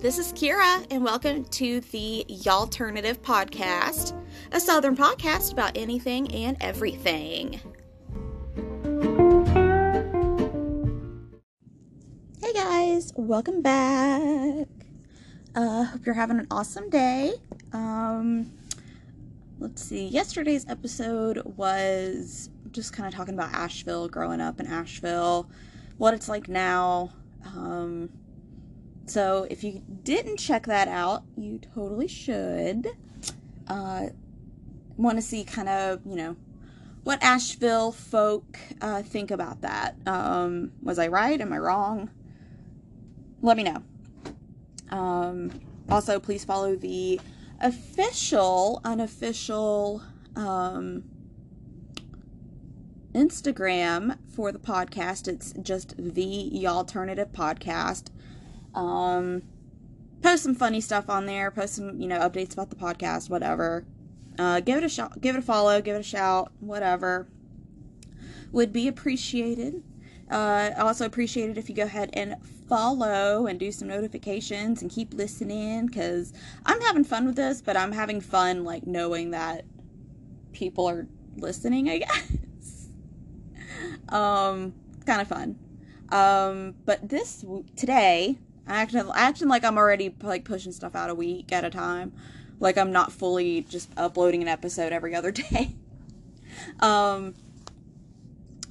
This is Kira, and welcome to the Y'allternative Podcast, a Southern podcast about anything and everything. Hey guys, welcome back. Uh, hope you're having an awesome day. Um, let's see. Yesterday's episode was just kind of talking about Asheville, growing up in Asheville, what it's like now. Um, so if you didn't check that out, you totally should. Uh, Want to see kind of, you know, what Asheville folk uh, think about that. Um, was I right? Am I wrong? Let me know. Um, also, please follow the official, unofficial um, Instagram for the podcast. It's just the Alternative Podcast. Um, post some funny stuff on there. Post some, you know, updates about the podcast, whatever. Uh, give it a shot. Give it a follow. Give it a shout. Whatever would be appreciated. Uh, also appreciate it if you go ahead and follow and do some notifications and keep listening because I'm having fun with this, but I'm having fun like knowing that people are listening. I guess. um, kind of fun. Um, but this today acting acting like I'm already like pushing stuff out a week at a time. Like I'm not fully just uploading an episode every other day. um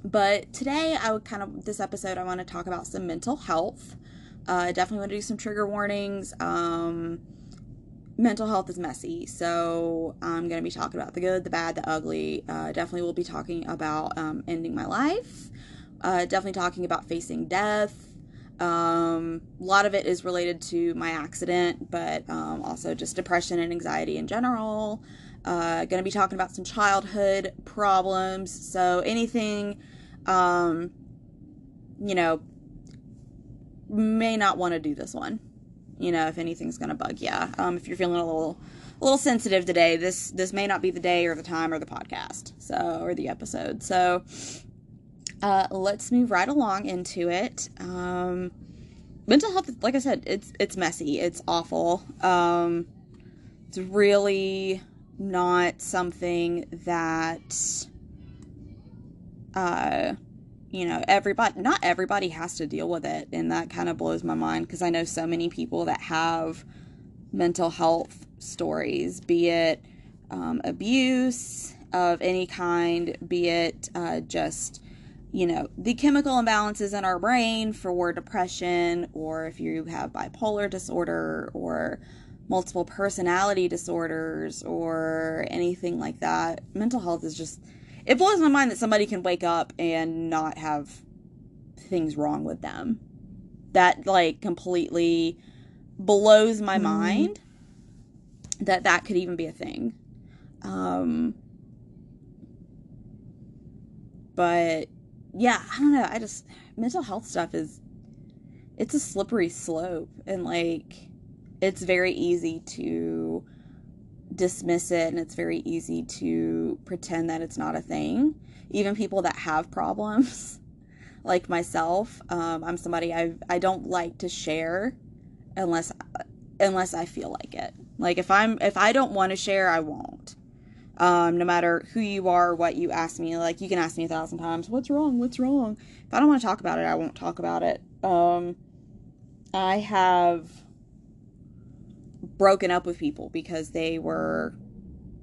but today I would kind of this episode I want to talk about some mental health. Uh, definitely want to do some trigger warnings. Um mental health is messy, so I'm going to be talking about the good, the bad, the ugly. Uh, definitely will be talking about um, ending my life. Uh, definitely talking about facing death um, a lot of it is related to my accident, but um, also just depression and anxiety in general. Uh, going to be talking about some childhood problems. So anything, um, you know, may not want to do this one. You know, if anything's going to bug you. Um, if you're feeling a little, a little sensitive today, this this may not be the day or the time or the podcast. So or the episode. So uh, let's move right along into it. Um, mental health, like I said, it's it's messy. It's awful. Um, it's really not something that, uh, you know, everybody. Not everybody has to deal with it, and that kind of blows my mind because I know so many people that have mental health stories, be it um, abuse of any kind, be it uh, just you know, the chemical imbalances in our brain for depression, or if you have bipolar disorder, or multiple personality disorders, or anything like that. Mental health is just, it blows my mind that somebody can wake up and not have things wrong with them. That, like, completely blows my mm-hmm. mind that that could even be a thing. Um, but yeah, I don't know. I just mental health stuff is it's a slippery slope and like it's very easy to dismiss it and it's very easy to pretend that it's not a thing. Even people that have problems like myself, um, I'm somebody I I don't like to share unless unless I feel like it. Like if I'm if I don't want to share, I won't um, no matter who you are, what you ask me. Like, you can ask me a thousand times, what's wrong? What's wrong? If I don't want to talk about it, I won't talk about it. Um, I have broken up with people because they were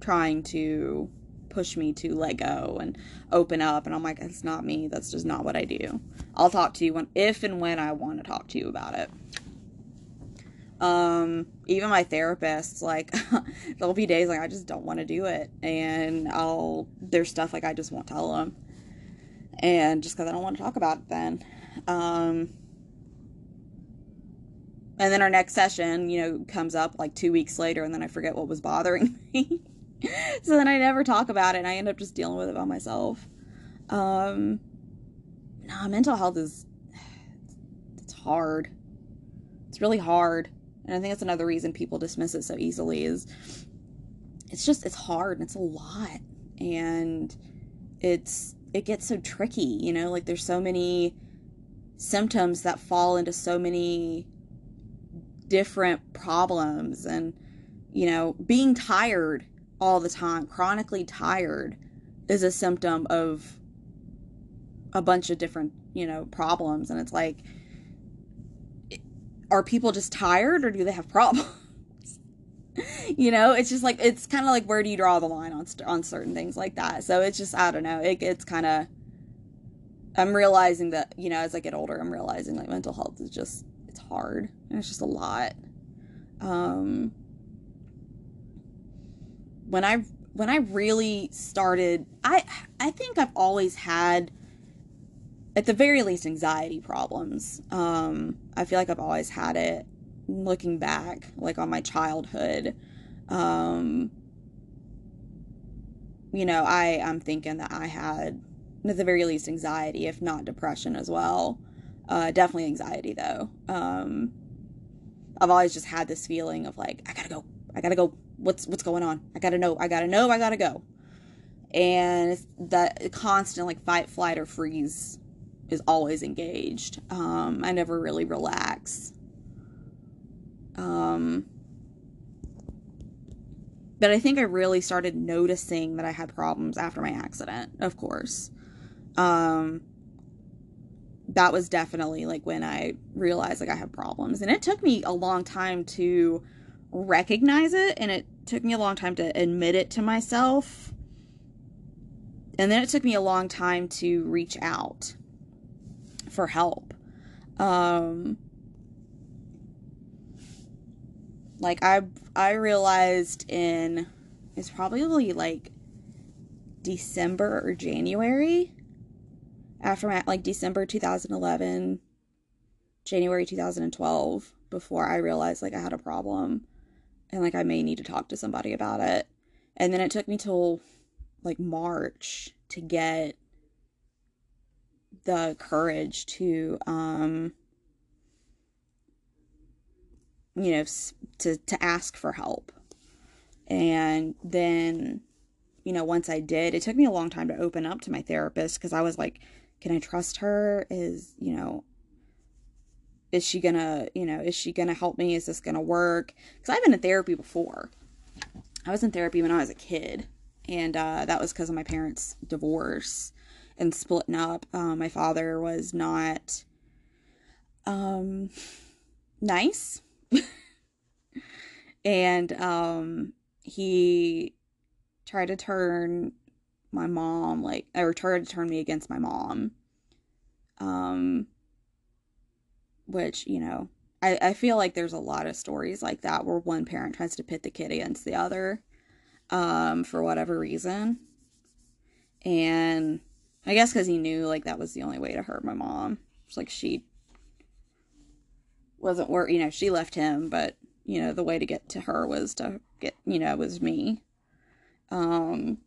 trying to push me to let go and open up and I'm like it's not me that's just not what I do. I'll talk to you when if and when I want to talk to you about it um even my therapist like there'll be days like i just don't want to do it. And i'll there's stuff like i just won't tell them and just because i don't want to talk about it then. Um and then our next session you know comes up like two weeks later and then i forget what was bothering me. So then i never talk about it and i end up just dealing with it by myself. Um nah mental health is it's hard. It's really hard and I think that's another reason people dismiss it so easily is it's just it's hard and it's a lot. And it's it gets so tricky, you know, like there's so many symptoms that fall into so many different problems. And you know being tired all the time chronically tired is a symptom of a bunch of different you know problems. And it's like are people just tired or do they have problems? You know it's just like it's kind of like where do you draw the line on on certain things like that? So it's just i don't know it, it's kind of i'm realizing that you know as i get older i'm realizing like mental health is just it's hard and it's just a lot. Um when i when i really started i i think i've always had at the very least anxiety problems. Um i feel like i've always had it looking back like on my childhood. Um you know i i'm thinking that i had at the very least anxiety if not depression as well. Uh definitely anxiety though. Um i've always just had this feeling of like i gotta go. I gotta go. What's what's going on? I gotta know. I gotta know. I gotta go. And that constant like fight flight or freeze is always engaged um i never really relax um, but I think I really started noticing that I had problems after my accident, of course. Um, that was definitely like when I realized like I had problems. And it took me a long time to recognize it and it took me a long time to admit it to myself. And then it took me a long time to reach out for help. Um, like I I realized in it's probably like December or January after my like December 2011 January 2012 before I realized like I had a problem and like I may need to talk to somebody about it. And then it took me till like March to get the courage to um you know to to ask for help. And then you know once i did it took me a long time to open up to my therapist because i was like can i trust her? Is you know is she gonna you know is she gonna help me? Is this gonna work? Because i've been in therapy before. I was in therapy when i was a kid and uh, that was because of my parents divorce and splitting up. Uh, my father was not um nice. And um he tried to turn my mom like or tried to turn me against my mom. Um which you know I, I feel like there's a lot of stories like that where one parent tries to pit the kid against the other um for whatever reason. And i guess because he knew like that was the only way to hurt my mom it's like she wasn't work you know she left him but you know, the way to get to her was to get, you know, was me. Um,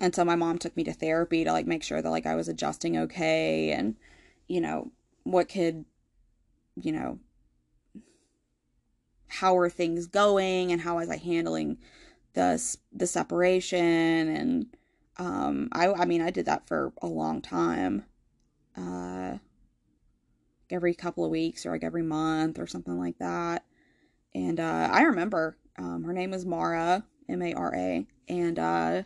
and so my mom took me to therapy to like make sure that like I was adjusting okay and, you know, what could, you know, how are things going and how was I handling the the separation and um I I mean I did that for a long time. Uh every couple of weeks or like every month or something like that. And uh, I remember um, her name was Mara, M A R A, and uh,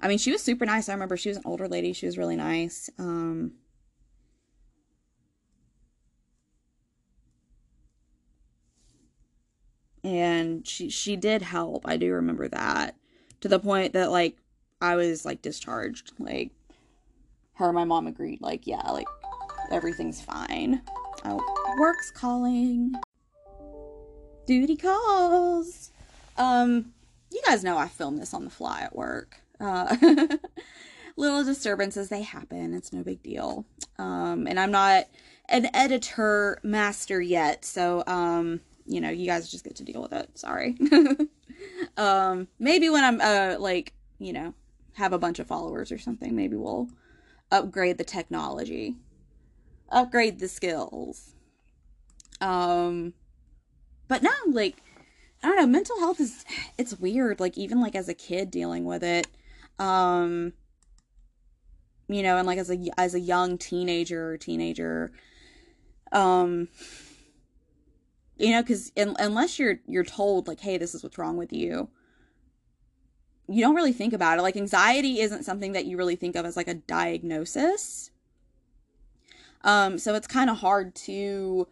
I mean she was super nice. I remember she was an older lady. She was really nice. Um, and she she did help. I do remember that to the point that like I was like discharged. Like her and my mom agreed. Like yeah, like everything's fine. Oh, work's calling. Duty calls. Um, you guys know I filmed this on the fly at work. Uh, little disturbances, they happen. It's no big deal. Um, and I'm not an editor master yet, so, um, you know, you guys just get to deal with it. Sorry. um, maybe when I'm, uh, like, you know, have a bunch of followers or something, maybe we'll upgrade the technology upgrade the skills. Um, but no, like, I don't know, mental health is, it's weird, like, even like as a kid dealing with it. Um, you know, and like as a, as a young teenager or teenager, Um, you know, because unless you're you're told like, hey, this is what's wrong with you, you don't really think about it. Like anxiety isn't something that you really think of as like a diagnosis. Um, so it's kind of hard to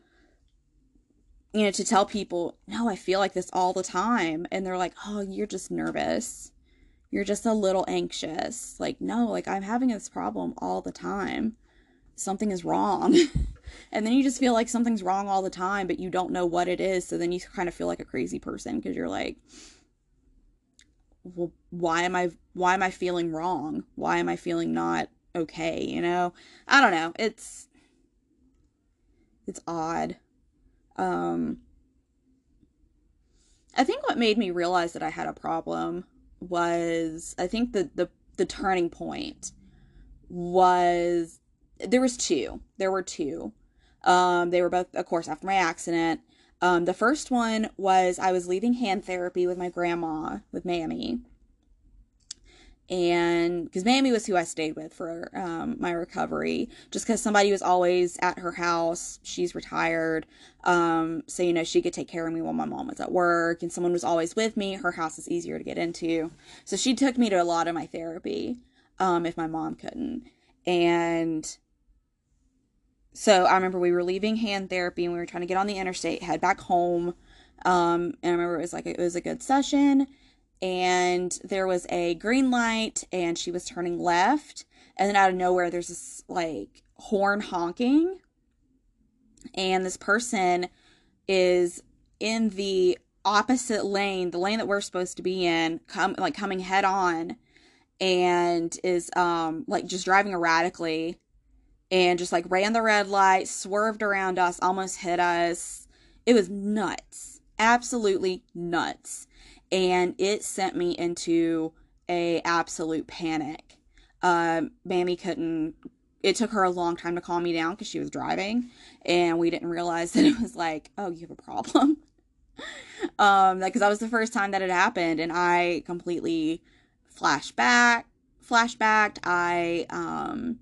you know, to tell people, no, I feel like this all the time. And they're like, oh, you're just nervous. You're just a little anxious. Like, no, like I'm having this problem all the time. Something is wrong. and then you just feel like something's wrong all the time, but you don't know what it is. So then you kind of feel like a crazy person because you're like, well, why am I, why am I feeling wrong? Why am I feeling not okay? You know, I don't know. It's, it's odd. Um, I think what made me realize that I had a problem was I think the the the turning point was there was two. There were two. Um, they were both, of course, after my accident. Um, the first one was I was leaving hand therapy with my grandma, with Mammy, and because Mammy was who I stayed with for um, my recovery, just because somebody was always at her house. She's retired, um, so you know she could take care of me while my mom was at work, and someone was always with me. Her house is easier to get into, so she took me to a lot of my therapy um, if my mom couldn't. And so I remember we were leaving hand therapy and we were trying to get on the interstate, head back home. Um, and I remember it was like it was a good session. And there was a green light and she was turning left. And then out of nowhere there's this like horn honking. And this person is in the opposite lane the lane that we're supposed to be in come like coming head on and is um like just driving erratically and just like ran the red light swerved around us almost hit us it was nuts absolutely nuts and it sent me into a absolute panic. Um, Mammy couldn't. It took her a long time to calm me down because she was driving, and we didn't realize that it was like, oh, you have a problem. um, because that was the first time that it happened, and I completely flashed back, flashbacked. I um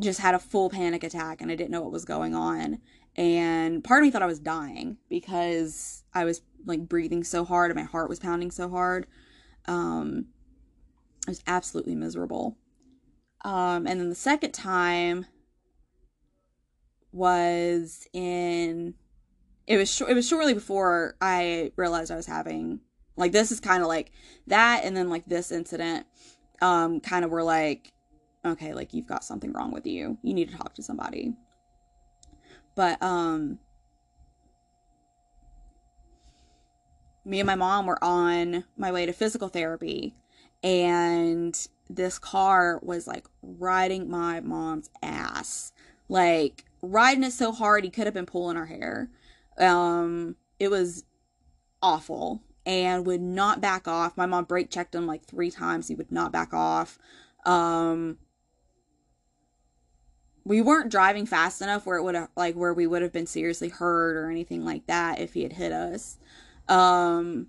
just had a full panic attack, and I didn't know what was going on. And part of me thought I was dying because I was like breathing so hard and my heart was pounding so hard. Um, I was absolutely miserable. Um, and then the second time was in it was sh- it was shortly before I realized I was having like this is kind of like that and then like this incident um kind of were like okay like you've got something wrong with you. You need to talk to somebody. But um me and my mom were on my way to physical therapy and this car was like riding my mom's ass. Like riding it so hard he could have been pulling her hair. Um it was awful and would not back off. My mom brake checked him like three times. He would not back off. Um we weren't driving fast enough where it would have like where we would have been seriously hurt or anything like that if he had hit us um,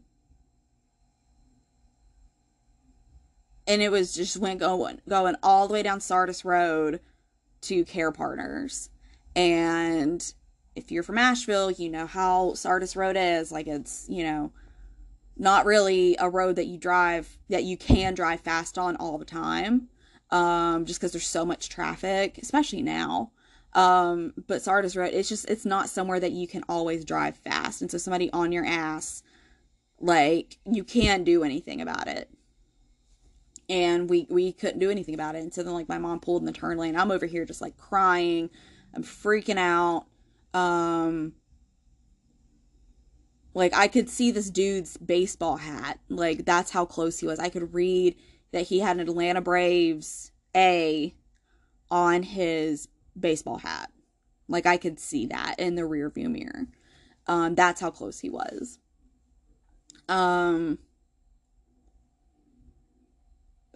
and it was just went going going all the way down Sardis Road to Care Partners. And if you're from Asheville, you know how Sardis Road is. Like it's, you know, not really a road that you drive that you can drive fast on all the time. Um, just because there's so much traffic, especially now. Um, but Sardis Road, it's just it's not somewhere that you can always drive fast. And so somebody on your ass, like you can't do anything about it. And we we couldn't do anything about it. And so then like my mom pulled in the turn lane. I'm over here just like crying. I'm freaking out. Um like I could see this dude's baseball hat. Like that's how close he was. I could read that he had an Atlanta Braves A on his baseball hat. Like I could see that in the rear view mirror. Um, that's how close he was. Um,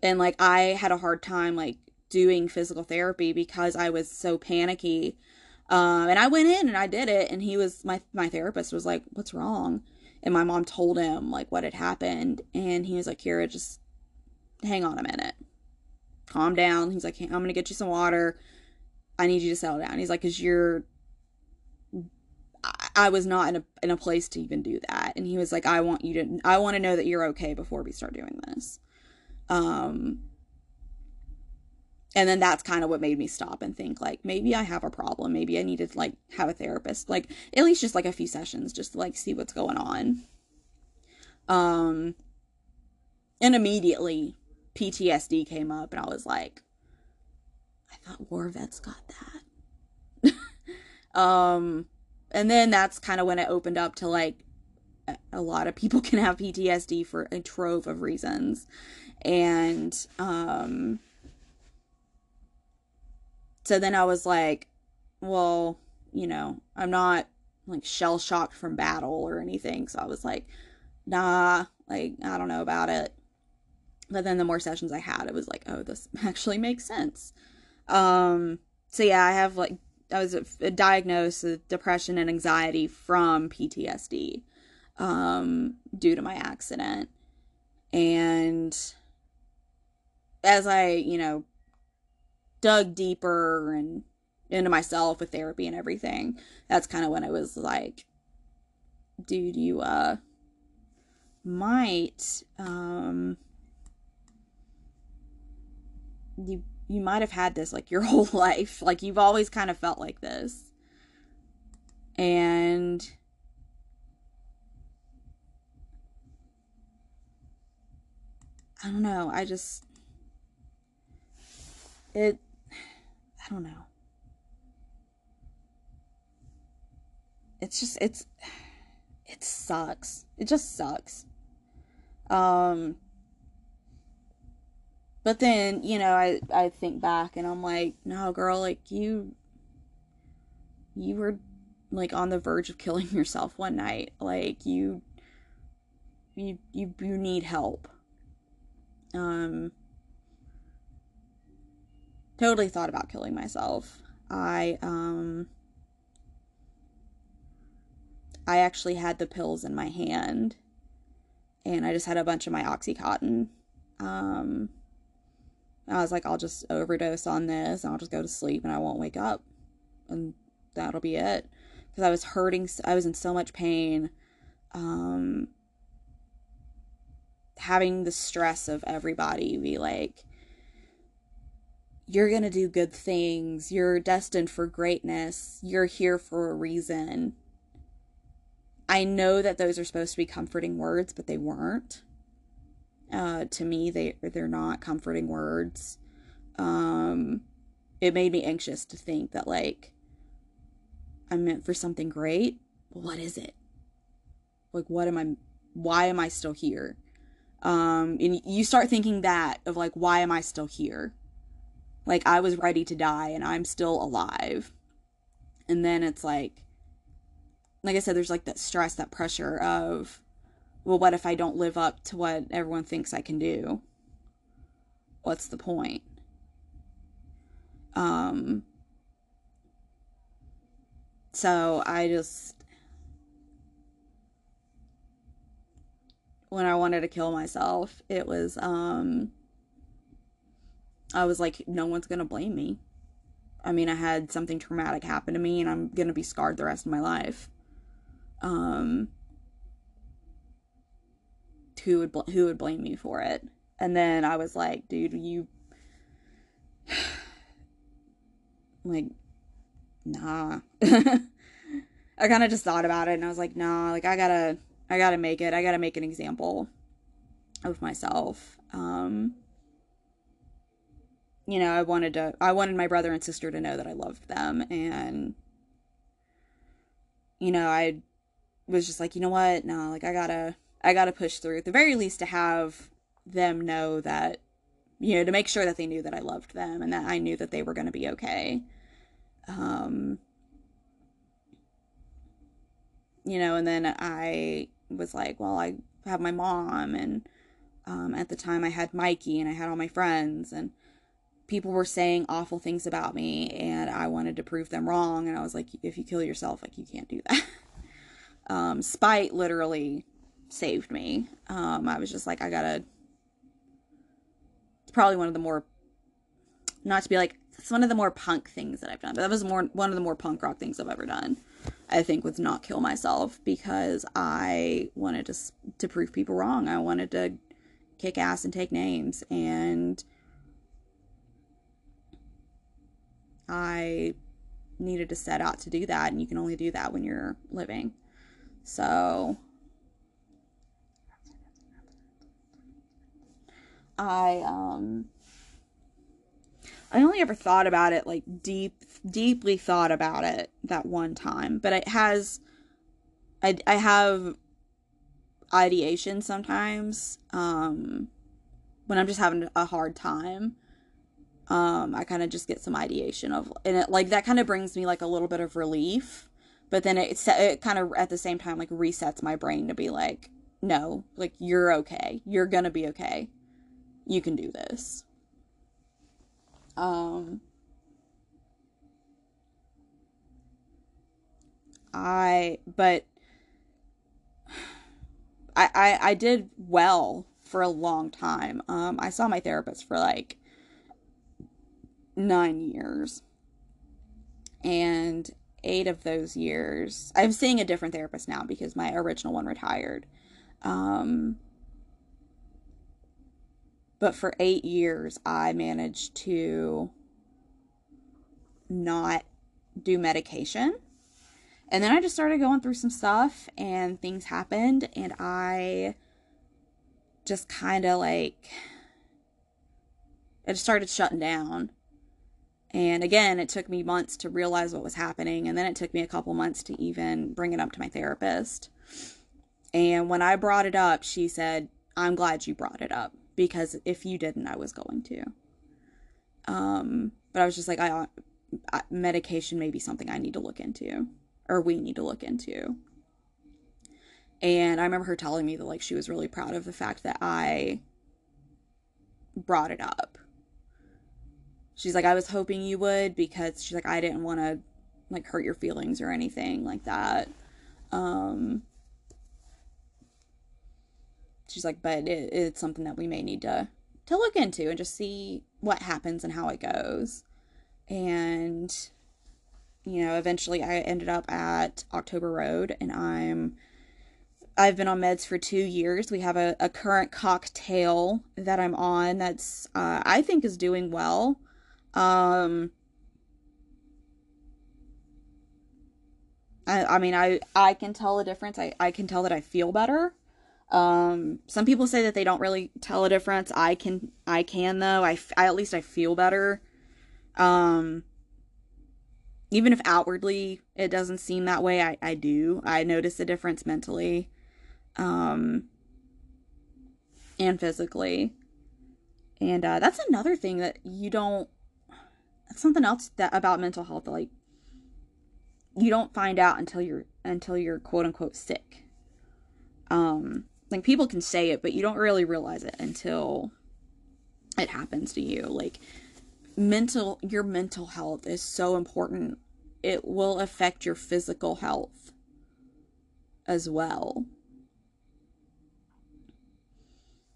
and like I had a hard time like doing physical therapy because I was so panicky. Um, and I went in and I did it, and he was my my therapist was like, "What's wrong?" And my mom told him like what had happened, and he was like, "Kira, just hang on a minute, calm down." He's like, "I'm gonna get you some water." I need you to settle down. He's like, because you're I was not in a in a place to even do that. And he was like, I want you to I want to know that you're okay before we start doing this. Um and then that's kind of what made me stop and think like maybe I have a problem. Maybe I need to like have a therapist. Like at least just like a few sessions just to like see what's going on. Um and immediately PTSD came up and I was like I thought war vets got that. um and then that's kind of when it opened up to like a lot of people can have PTSD for a trove of reasons. And um so then I was like, well, you know, I'm not like shell shocked from battle or anything. So I was like, nah, like I don't know about it. But then the more sessions I had, it was like, oh, this actually makes sense. Um so yeah, I have like I was diagnosed with depression and anxiety from PTSD um, due to my accident. And as I, you know, dug deeper and into myself with therapy and everything, that's kind of when I was like, dude, you uh might um you you might have had this like your whole life. Like you've always kind of felt like this. And I don't know. I just it I don't know. It's just it's it sucks. It just sucks. Um but then, you know, I I think back and I'm like, no, girl, like you you were like on the verge of killing yourself one night. Like you you you you need help. Um totally thought about killing myself. I um I actually had the pills in my hand and I just had a bunch of my oxycontin. Um I was like, I'll just overdose on this and I'll just go to sleep and I won't wake up. And that'll be it. Because I was hurting, I was in so much pain. Um, having the stress of everybody be like, you're going to do good things. You're destined for greatness. You're here for a reason. I know that those are supposed to be comforting words, but they weren't. Uh, to me, they they're not comforting words. Um, it made me anxious to think that like I'm meant for something great. What is it? Like, what am I? Why am I still here? Um, and you start thinking that of like, why am I still here? Like, I was ready to die and I'm still alive. And then it's like, like I said, there's like that stress, that pressure of, well, what if I don't live up to what everyone thinks I can do? What's the point? Um, so I just, when I wanted to kill myself, it was, um, I was like, no one's gonna blame me. I mean, I had something traumatic happen to me and I'm gonna be scarred the rest of my life. Um, who would bl- who would blame me for it? And then I was like, dude, you like nah. I kind of just thought about it and I was like, nah, like I got to I got to make it. I got to make an example of myself. Um you know, I wanted to I wanted my brother and sister to know that I loved them and you know, I was just like, you know what? No, like I got to I got to push through at the very least to have them know that you know to make sure that they knew that I loved them and that I knew that they were going to be okay. Um you know, and then I was like, well, I have my mom and um at the time I had Mikey and I had all my friends and people were saying awful things about me and I wanted to prove them wrong and I was like if you kill yourself like you can't do that. um spite literally saved me. Um, I was just like, I gotta. It's probably one of the more, not to be like, it's one of the more punk things that I've done, but that was more one of the more punk rock things I've ever done. I think was not kill myself because I wanted to to prove people wrong. I wanted to kick ass and take names and I needed to set out to do that and you can only do that when you're living. So I um I only ever thought about it like deep deeply thought about it that one time, but it has I I have ideation sometimes um when I'm just having a hard time. Um I kind of just get some ideation of and it like that kind of brings me like a little bit of relief, but then it it kind of at the same time like resets my brain to be like no, like you're okay. You're to be okay. You can do this. Um, I, but I, I, I did well for a long time. Um, I saw my therapist for like nine years. And eight of those years, I'm seeing a different therapist now because my original one retired. Um, but for eight years, I managed to not do medication. And then I just started going through some stuff, and things happened, and I just kind of like, it started shutting down. And again, it took me months to realize what was happening, and then it took me a couple months to even bring it up to my therapist. And when I brought it up, she said, I'm glad you brought it up because if you didn't, I was going to. Um, but I was just like, I, medication may be something I need to look into, or we need to look into. And I remember her telling me that like she was really proud of the fact that I brought it up. She's like, I was hoping you would because she's like, I didn't want to like hurt your feelings or anything like that. Um, she's like, but it, it's something that we may need to to look into and just see what happens and how it goes. And you know, eventually I ended up at October Road and I'm I've been on meds for two years. We have a, a current cocktail that I'm on that's uh, I think is doing well. Um, I, I mean I I can tell a difference. I, I can tell that I feel better. Um, some people say that they don't really tell a difference. I can, I can though. I, I at least I feel better. Um, even if outwardly it doesn't seem that way, I, I do. I notice a difference mentally, um, and physically. And uh, that's another thing that you don't. That's something else that about mental health. Like you don't find out until you're until you're quote unquote sick. Um, like people can say it, but you don't really realize it until it happens to you. Like mental your mental health is so important. It will affect your physical health as well.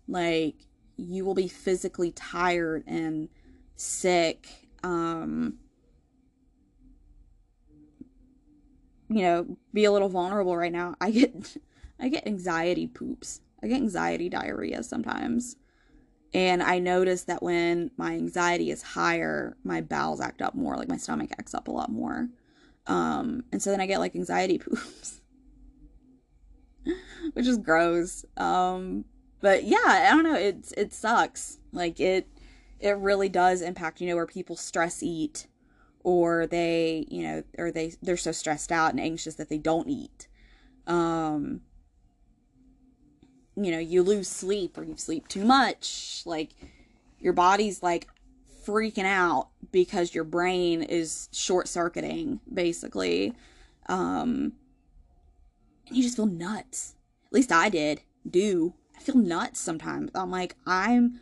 Like you will be physically tired and sick um you know, be a little vulnerable right now. I get I get anxiety poops. I get anxiety diarrhea sometimes. And I notice that when my anxiety is higher, my bowels act up more, like my stomach acts up a lot more. Um, and so then I get like anxiety poops, which is gross. Um, but yeah, I don't know. It it sucks. Like it it really does impact. You know, where people stress eat, or they you know, or they they're so stressed out and anxious that they don't eat. Um, you know, you lose sleep or you sleep too much. Like, your body's like freaking out because your brain is short circuiting, basically. Um, and you just feel nuts. At least I did. Do. I feel nuts sometimes. I'm like, I'm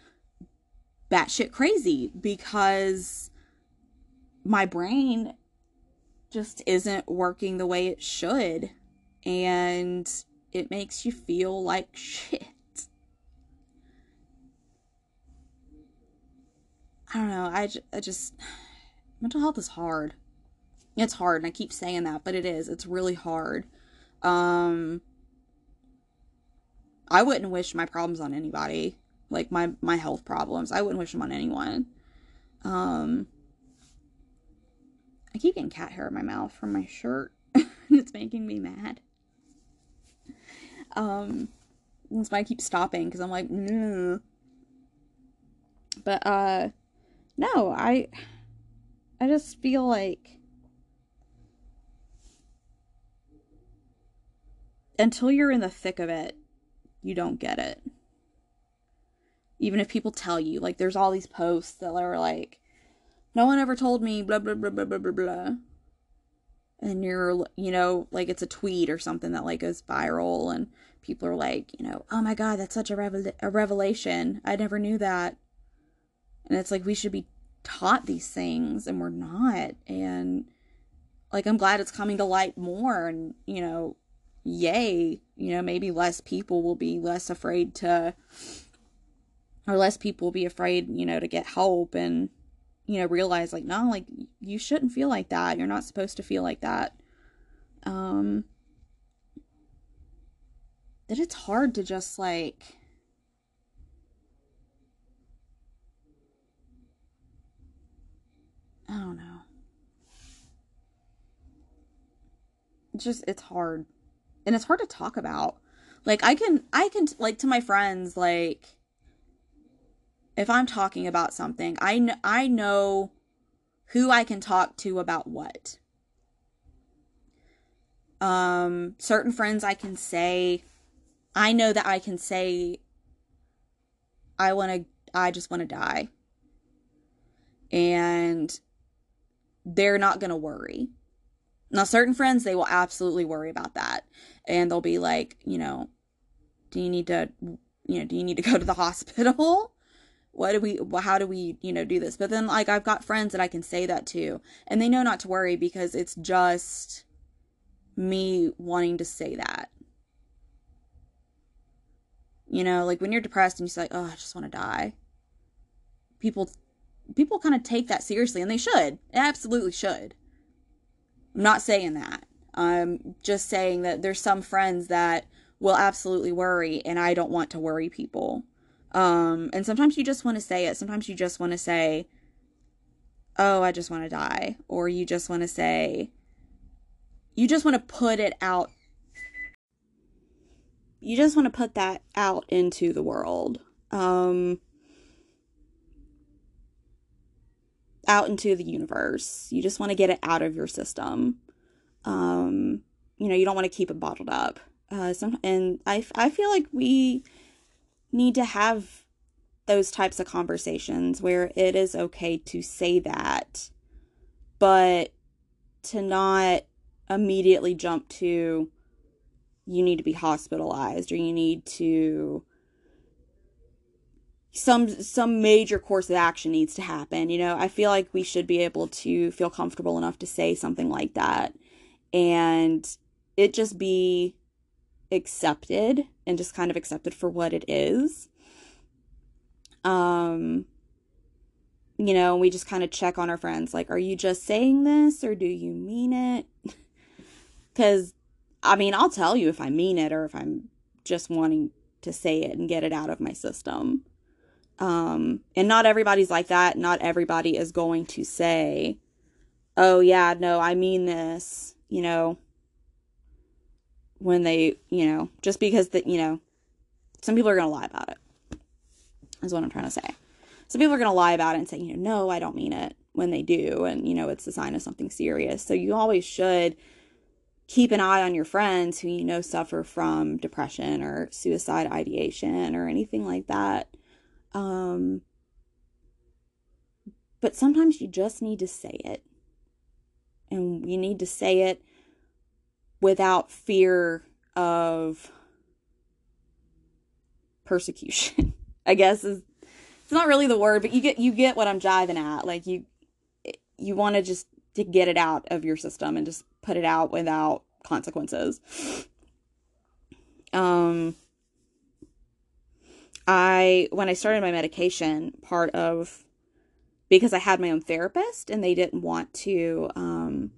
batshit crazy because my brain just isn't working the way it should. And it makes you feel like shit. I don't know. I, I just mental health is hard. It's hard, and I keep saying that, but it is. It's really hard. Um, I wouldn't wish my problems on anybody. Like my my health problems, I wouldn't wish them on anyone. Um, I keep getting cat hair in my mouth from my shirt. it's making me mad. Um, that's why I keep stopping because I'm like, no. But uh, no, I, I just feel like until you're in the thick of it, you don't get it. Even if people tell you, like, there's all these posts that are like, no one ever told me, blah, blah, blah, blah, blah, blah, blah. And you're, you know, like it's a tweet or something that like goes viral, and people are like, you know, oh my god, that's such a, revel- a revelation. I never knew that. And it's like we should be taught these things, and we're not. And like, I'm glad it's coming to light more, and, you know, yay, you know, maybe less people will be less afraid to, or less people will be afraid, you know, to get help and, you know, realize like, no, like, you shouldn't feel like that. You're not supposed to feel like that. Um, that it's hard to just like, I don't know. It's just, it's hard and it's hard to talk about like i can i can like to my friends like if i'm talking about something i kn- i know who i can talk to about what um certain friends i can say i know that i can say i want to i just want to die and they're not going to worry now, certain friends, they will absolutely worry about that. And they'll be like, you know, do you need to, you know, do you need to go to the hospital? What do we, how do we, you know, do this? But then, like, I've got friends that I can say that to, and they know not to worry because it's just me wanting to say that. You know, like when you're depressed and you say, like, oh, I just want to die. People, people kind of take that seriously, and they should. They absolutely should I'm not saying that. I'm just saying that there's some friends that will absolutely worry, and I don't want to worry people. Um, and sometimes you just want to say it. Sometimes you just want to say, oh, I just want to die. Or you just want to say, you just want to put it out. You just want to put that out into the world. Um, out into the universe. You just want to get it out of your system. Um, you know, you don't want to keep it bottled up. Uh, some, and I, I feel like we need to have those types of conversations where it is okay to say that, but to not immediately jump to you need to be hospitalized or you need to some some major course of action needs to happen. You know i feel like we should be able to feel comfortable enough to say something like that and it just be accepted and just kind of accepted for what it is. Um you know we just kind of check on our friends like are you just saying this or do you mean it? Cuz i mean i'll tell you if i mean it or if i'm just wanting to say it and get it out of my system. Um, and not everybody's like that. Not everybody is going to say, oh, yeah, no, I mean this, you know, when they, you know, just because that, you know, some people are going to lie about it, is what I'm trying to say. Some people are going to lie about it and say, you know, no, I don't mean it when they do. And, you know, it's a sign of something serious. So you always should keep an eye on your friends who you know suffer from depression or suicide ideation or anything like that um, but sometimes you just need to say it. And you need to say it without fear of persecution. I guess is it's not really the word, but you get you get what I'm jiving at. Like you you want to just to get it out of your system and just put it out without consequences. Um I when I started my medication, part of because I had my own therapist and they didn't want to um,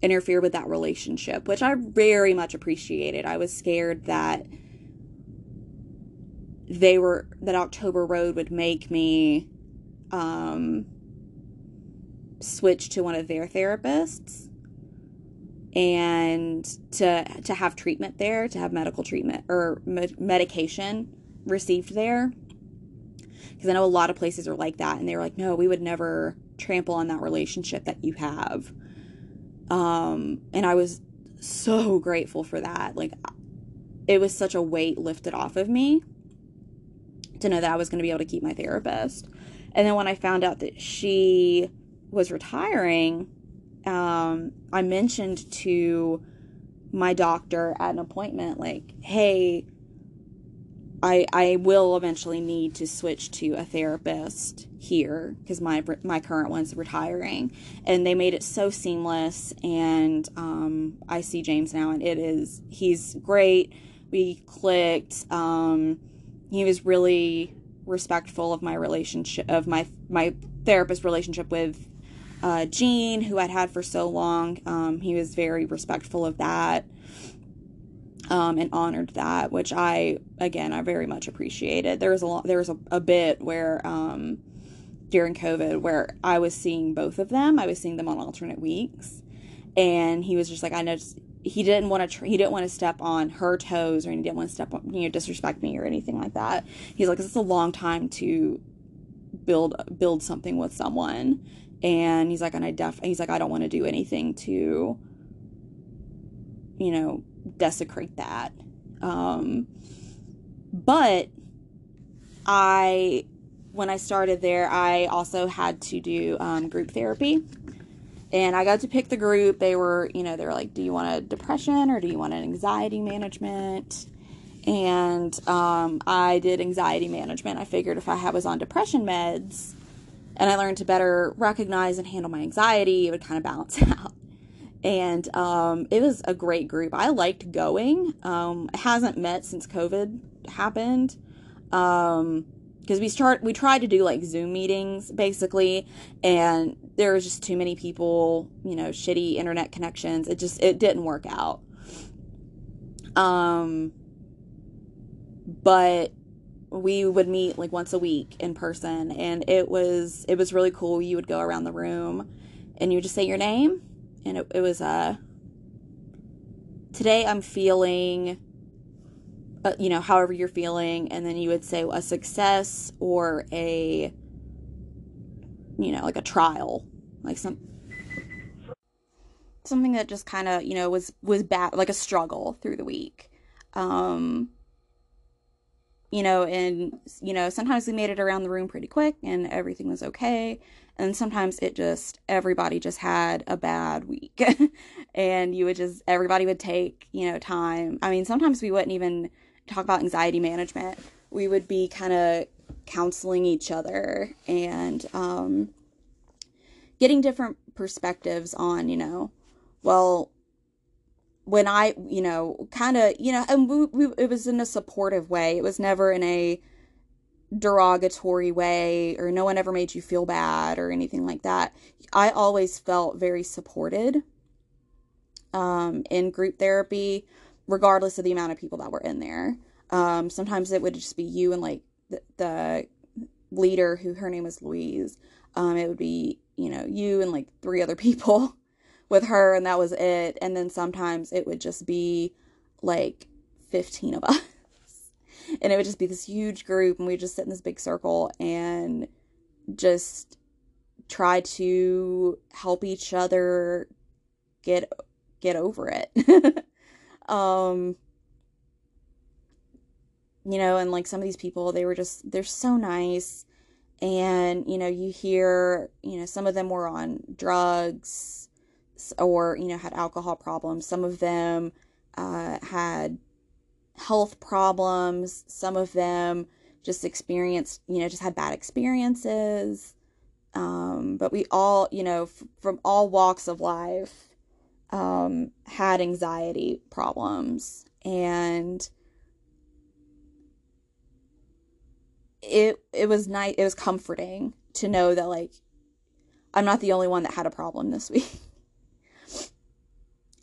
interfere with that relationship, which I very much appreciated. I was scared that they were that October Road would make me um, switch to one of their therapists and to to have treatment there, to have medical treatment or med- medication received there. Because I know a lot of places are like that, and they were like, "No, we would never trample on that relationship that you have." Um, and I was so grateful for that. Like, it was such a weight lifted off of me to know that I was going to be able to keep my therapist. And then when I found out that she was retiring, um, I mentioned to my doctor at an appointment, like, hey, I I will eventually need to switch to a therapist here because my my current one's retiring, and they made it so seamless. And um, I see James now, and it is he's great. We clicked. Um, he was really respectful of my relationship of my my therapist relationship with uh, Gene, who I'd had for so long. Um, he was very respectful of that um, and honored that, which I again I very much appreciated. There was a lot, there was a, a bit where um, during COVID where I was seeing both of them. I was seeing them on alternate weeks, and he was just like I know. He didn't want to tr- he didn't want to step on her toes or he didn't want to step on you know disrespect me or anything like that he's like it's a long time to build build something with someone and he's like and i def he's like i don't want to do anything to you know desecrate that um but i when i started there i also had to do um, group therapy and I got to pick the group. They were, you know, they were like, do you want a depression or do you want an anxiety management? And um, I did anxiety management. I figured if I was on depression meds and I learned to better recognize and handle my anxiety, it would kind of balance out. And um, it was a great group. I liked going. Um, hasn't met since COVID happened. Um, because we start we tried to do like zoom meetings basically and there was just too many people you know shitty internet connections it just it didn't work out um but we would meet like once a week in person and it was it was really cool you would go around the room and you would just say your name and it, it was uh today i'm feeling uh, you know, however you're feeling, and then you would say a success or a, you know, like a trial, like some something that just kind of you know was was bad, like a struggle through the week. Um, you know, and you know, sometimes we made it around the room pretty quick and everything was okay. And sometimes it just everybody just had a bad week. and you would just everybody would take, you know, time. I mean, sometimes we wouldn't even talk about anxiety management, we would be kind of counseling each other and um, getting different perspectives on, you know, well, when I, you know, kind of, you know, and we, we, it was in a supportive way. It was never in a derogatory way or no one ever made you feel bad or anything like that. I always felt very supported um, in group therapy regardless of the amount of people that were in there. Um, sometimes it would just be you and like the, the leader, who her name was Louise. Um, it would be you know you and like three other people with her, and that was it. And then sometimes it would just be like fifteen of us, and it would just be this huge group, and we just sit in this big circle and just try to help each other get get over it. Um, you know, and like some of these people, they were just, they're so nice. And, you know, you hear, you know, some of them were on drugs or, you know, had alcohol problems. Some of them uh, had health problems. Some of them just experienced, you know, just had bad experiences. Um, but we all, you know, f- from all walks of life, um, had anxiety problems and it it was nice it was comforting to know that like I'm not the only one that had a problem this week.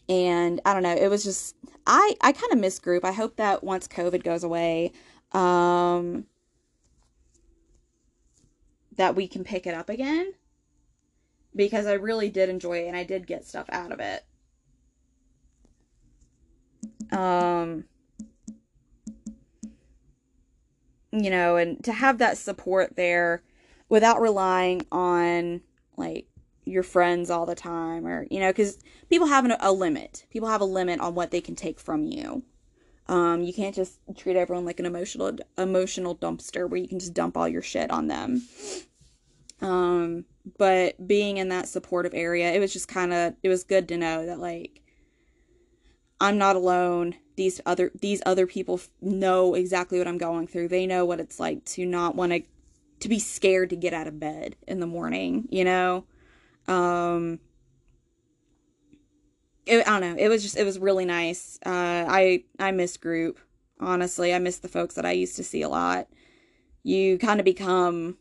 And I don't know, it was just I I kind of miss group. I hope that once COVID goes away, um that we can pick it up again because I really did enjoy it and I did get stuff out of it. Um you know, and to have that support there without relying on like your friends all the time or you know because people have an, a limit. People have a limit on what they can take from you. Um, you can't just treat everyone like an emotional emotional dumpster where you can just dump all your shit on them. Um, but being in that supportive area it was just kind of it was good to know that like i'm not alone. These other these other people know exactly what i'm going through. They know what it's like to not want to to be scared to get out of bed in the morning you know um, it, I don't know. It was just it was really nice. Uh, I I miss group. Honestly, I miss the folks that I used to see a lot. You kind of become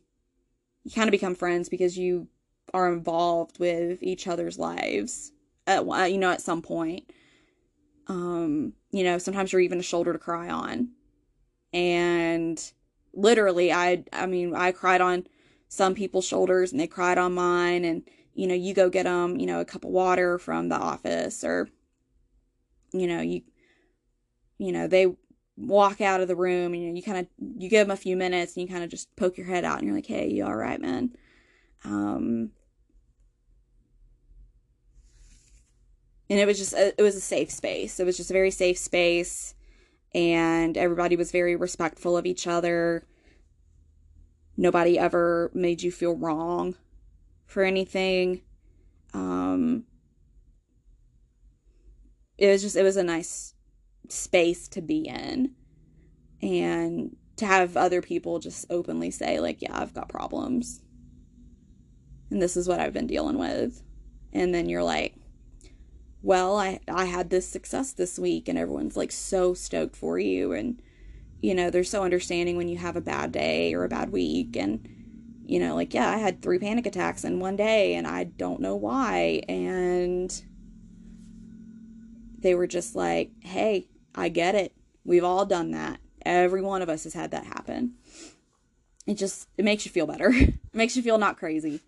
you kind of become friends because you are involved with each other's lives at you know at some point. Um, you know, sometimes you're even a shoulder to cry on. And literally I I mean, I cried on some people's shoulders and they cried on mine and you know, you go get them, you know, a cup of water from the office or, you know, you, you know, they walk out of the room and you, know, you kind of, you give them a few minutes and you kind of just poke your head out and you're like, Hey, you all right, man? Um, and it was just, a, it was a safe space. It was just a very safe space and everybody was very respectful of each other. Nobody ever made you feel wrong for anything. Um, it was just, it was a nice space to be in. And to have other people just openly say, like, yeah, I've got problems. And this is what I've been dealing with. And then you're like, well, I, I had this success this week, and everyone's like so stoked for you. And, you know, they're so understanding when you have a bad day or a bad week. And, you know, like, yeah, I had three panic attacks in one day and I don't know why. And they were just like, hey, I get it. We've all done that. Every one of us has had that happen. It just, it makes you feel better. it makes you feel not crazy.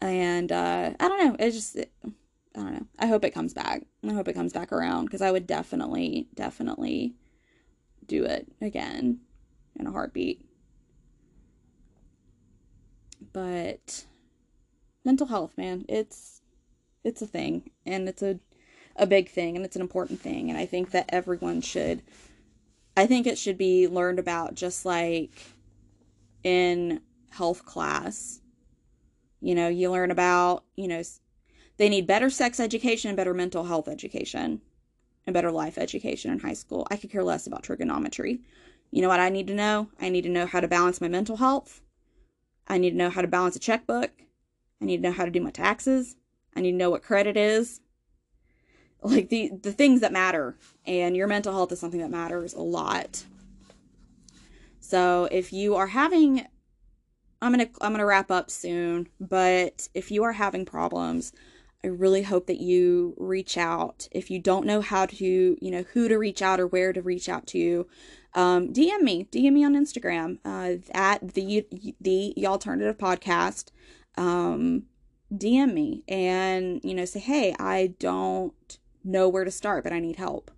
And uh, I don't know. It's just, it, I don't know. I hope it comes back. I hope it comes back around because I would definitely, definitely do it again in a heartbeat but mental health, man, it's it's a thing and it's a a big thing and it's an important thing and I think that everyone should I think it should be learned about just like in health class. You know, you learn about, you know, they need better sex education and better mental health education and better life education in high school. I could care less about trigonometry. You know what I need to know? I need to know how to balance my mental health I need to know how to balance a checkbook. I need to know how to do my taxes. I need to know what credit is. Like the the things that matter. And your mental health is something that matters a lot. So if you are having I'm going to I'm going to wrap up soon, but if you are having problems, I really hope that you reach out. If you don't know how to, you know, who to reach out or where to reach out to, um, DM me, DM me on Instagram uh, at the the Y'allternative podcast. Um, DM me and you know say, hey, I don't know where to start, but I need help.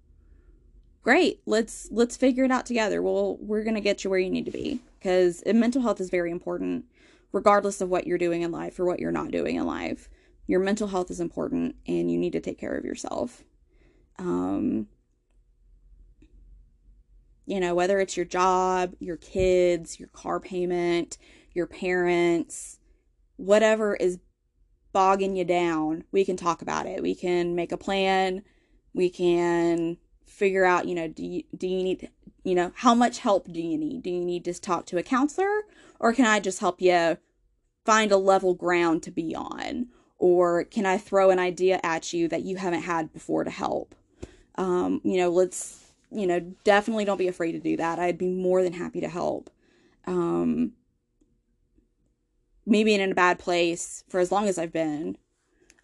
Great, let's let's figure it out together. Well, we're gonna get you where you need to be because mental health is very important, regardless of what you're doing in life or what you're not doing in life. Your mental health is important, and you need to take care of yourself. Um, you know, whether it's your job, your kids, your car payment, your parents, whatever is bogging you down, we can talk about it. We can make a plan. We can figure out, you know, do you, do you need, you know, how much help do you need? Do you need to talk to a counselor or can I just help you find a level ground to be on? Or can I throw an idea at you that you haven't had before to help? Um, you know, let's you know, definitely don't be afraid to do that. I'd be more than happy to help. Um, me being in a bad place for as long as I've been,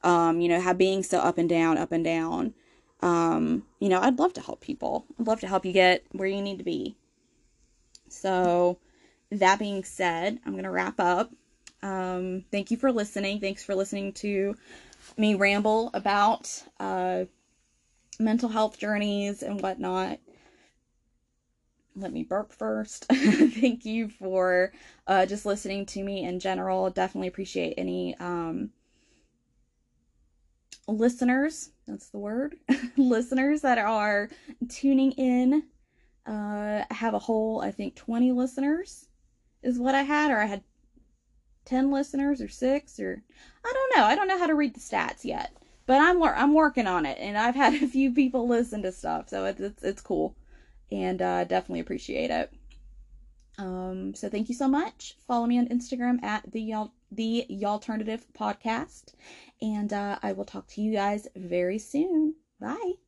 um, you know, how being so up and down, up and down. Um, you know, I'd love to help people. I'd love to help you get where you need to be. So, that being said, I'm going to wrap up. Um, thank you for listening. Thanks for listening to me ramble about uh, mental health journeys and whatnot. Let me burp first. thank you for uh, just listening to me in general. Definitely appreciate any um, listeners, that's the word, listeners that are tuning in. Uh, I have a whole, I think, 20 listeners is what I had, or I had 10 listeners or six, or I don't know. I don't know how to read the stats yet, but I'm, I'm working on it, and I've had a few people listen to stuff, so it's, it's, it's cool, and uh, definitely appreciate it. Um, so thank you so much. Follow me on Instagram at the y'all the Alternative Podcast, and uh, I will talk to you guys very soon. Bye.